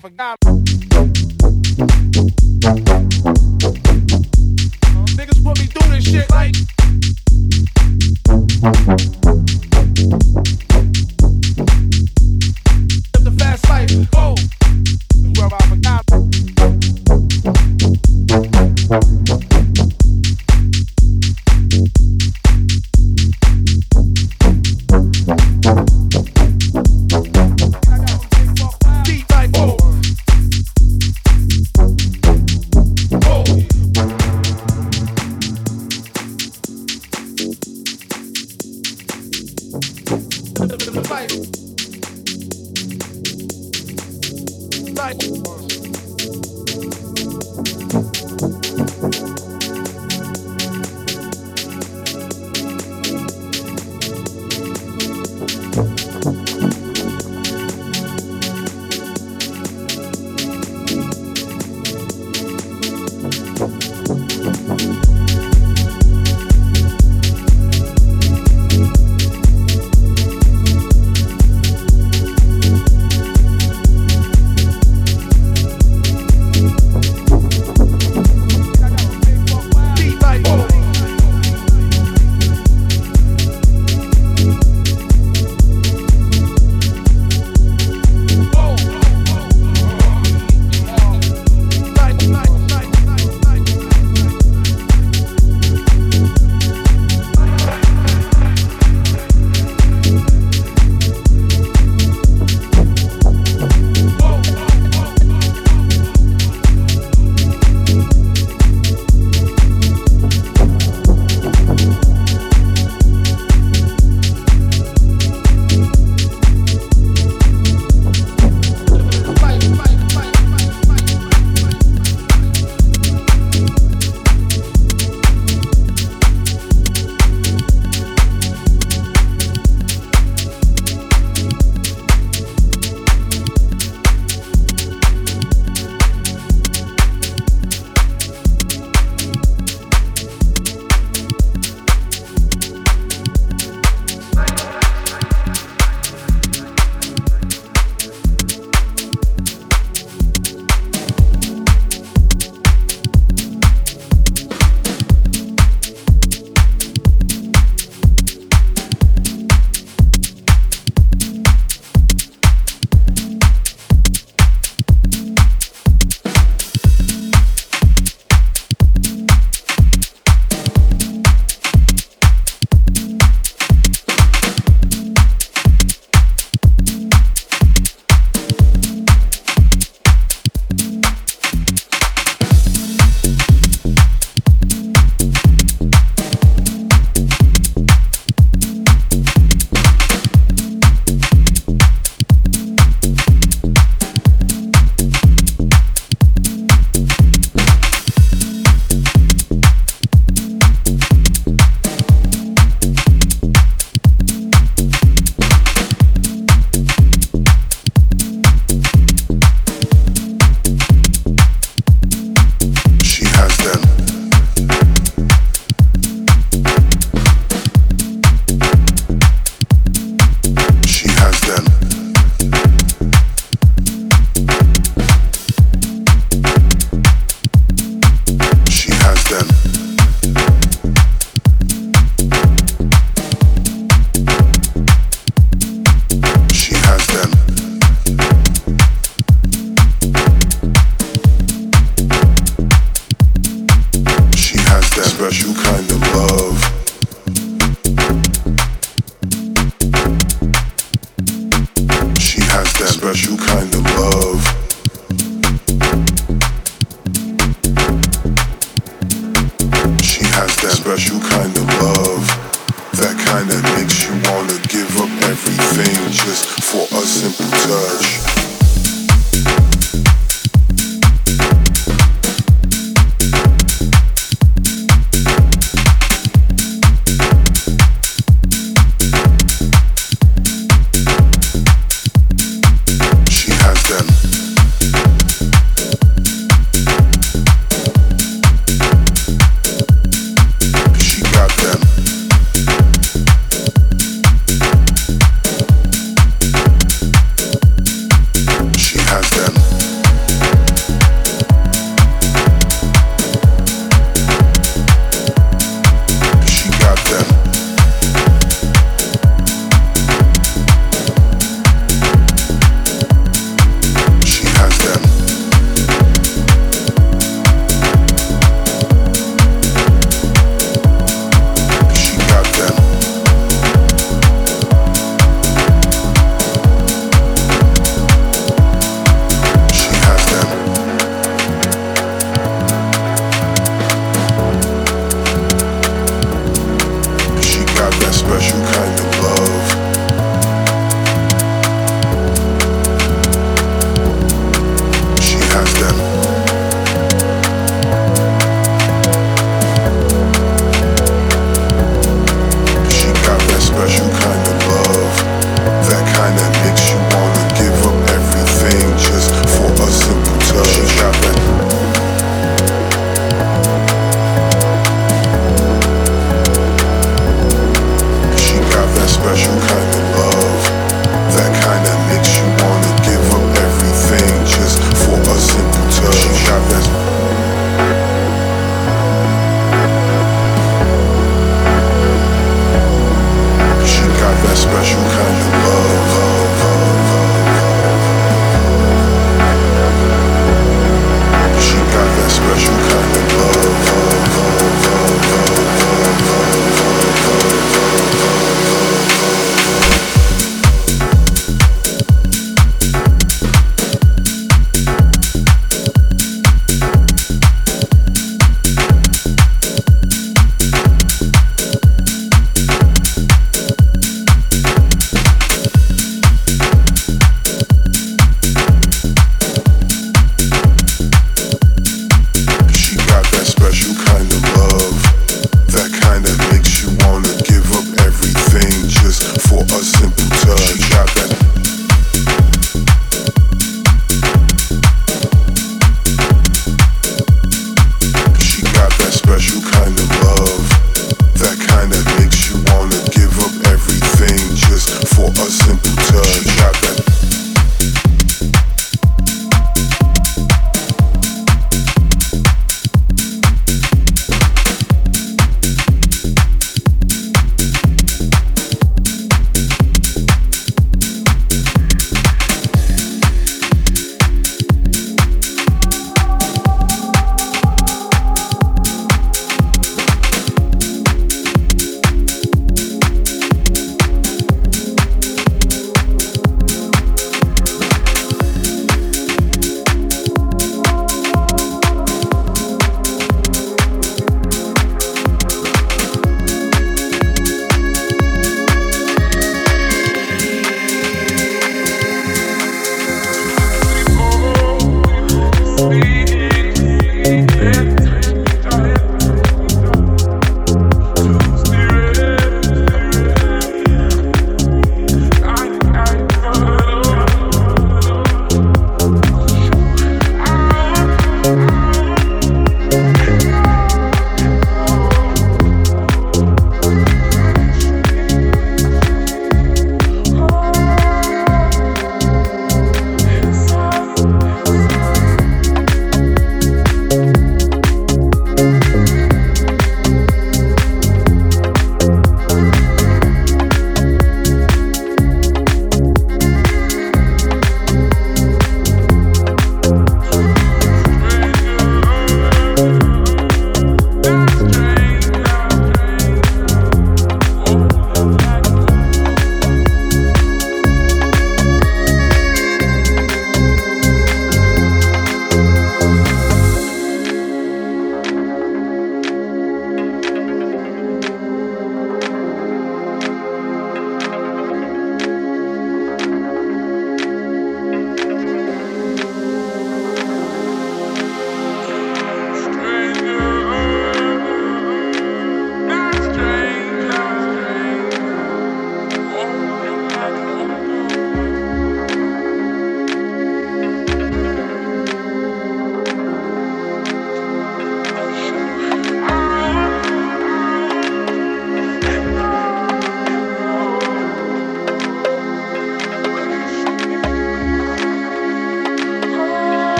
I forgot.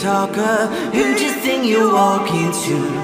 talker who do you think you're walking to?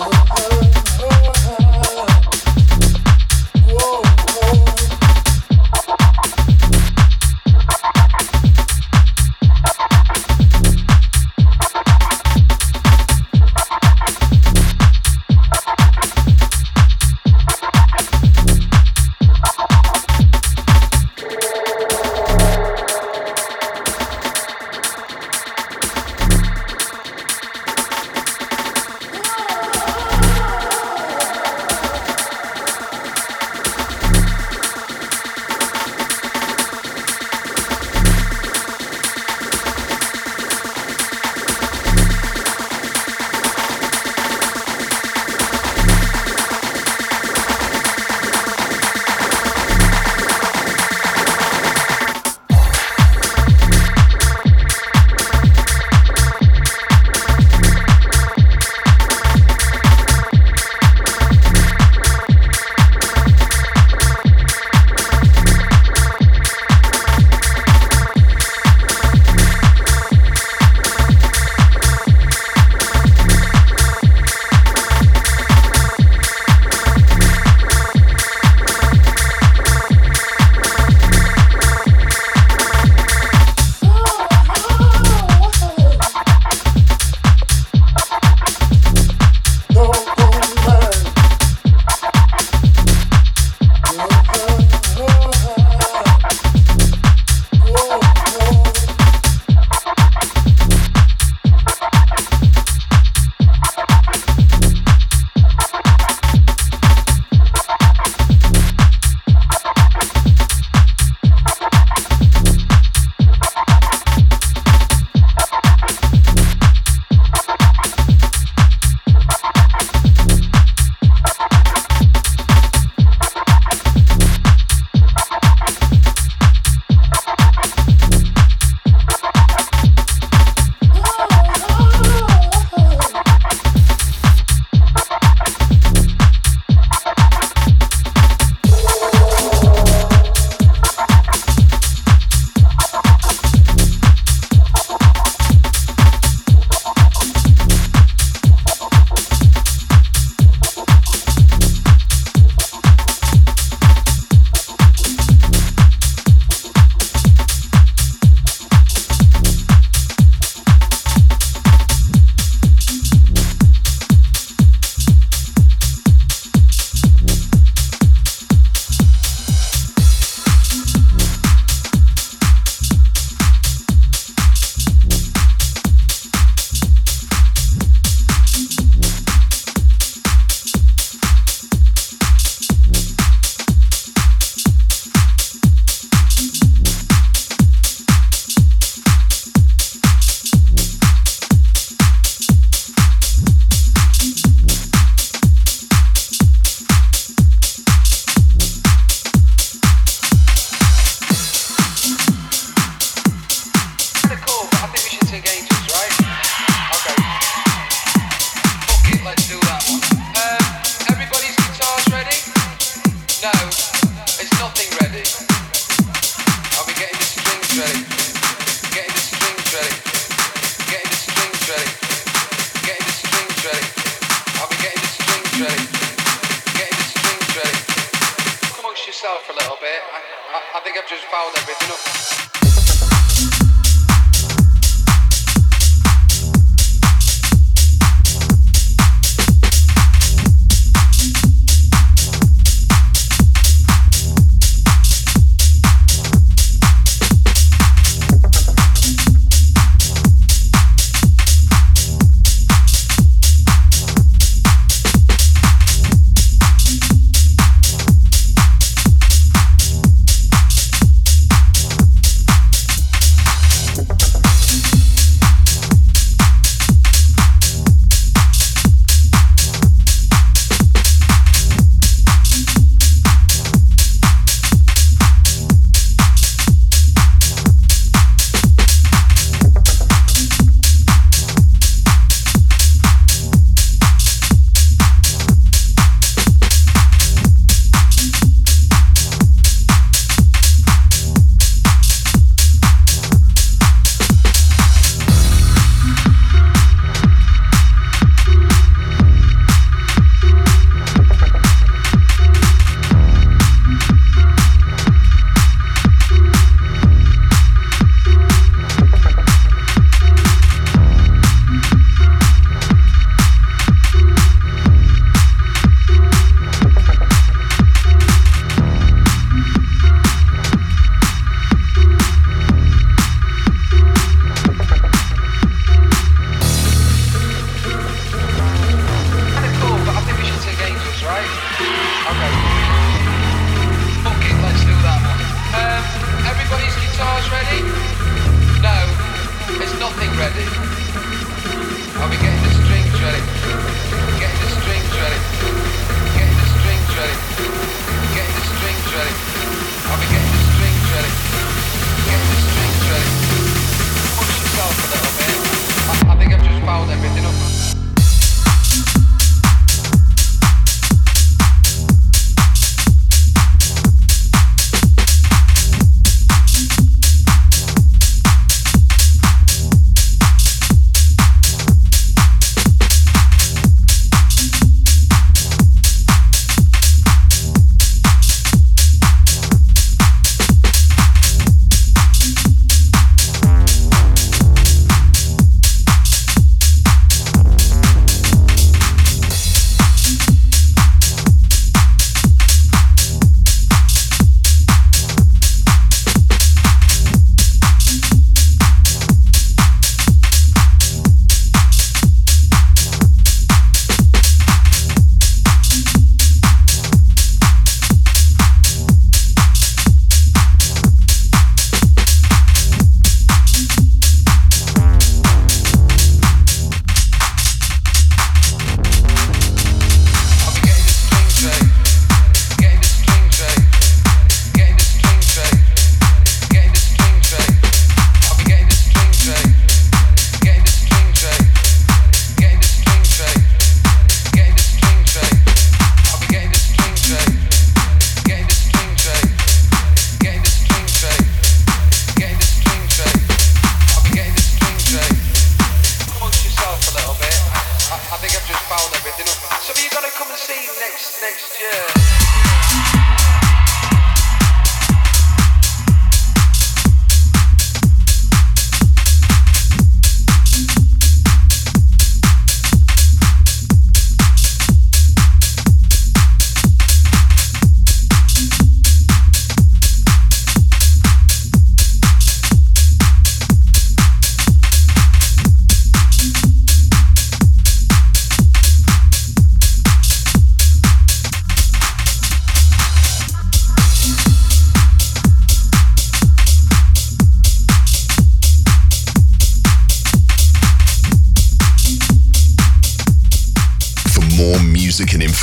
Hello.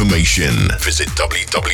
Information, visit www.deeptribe.com.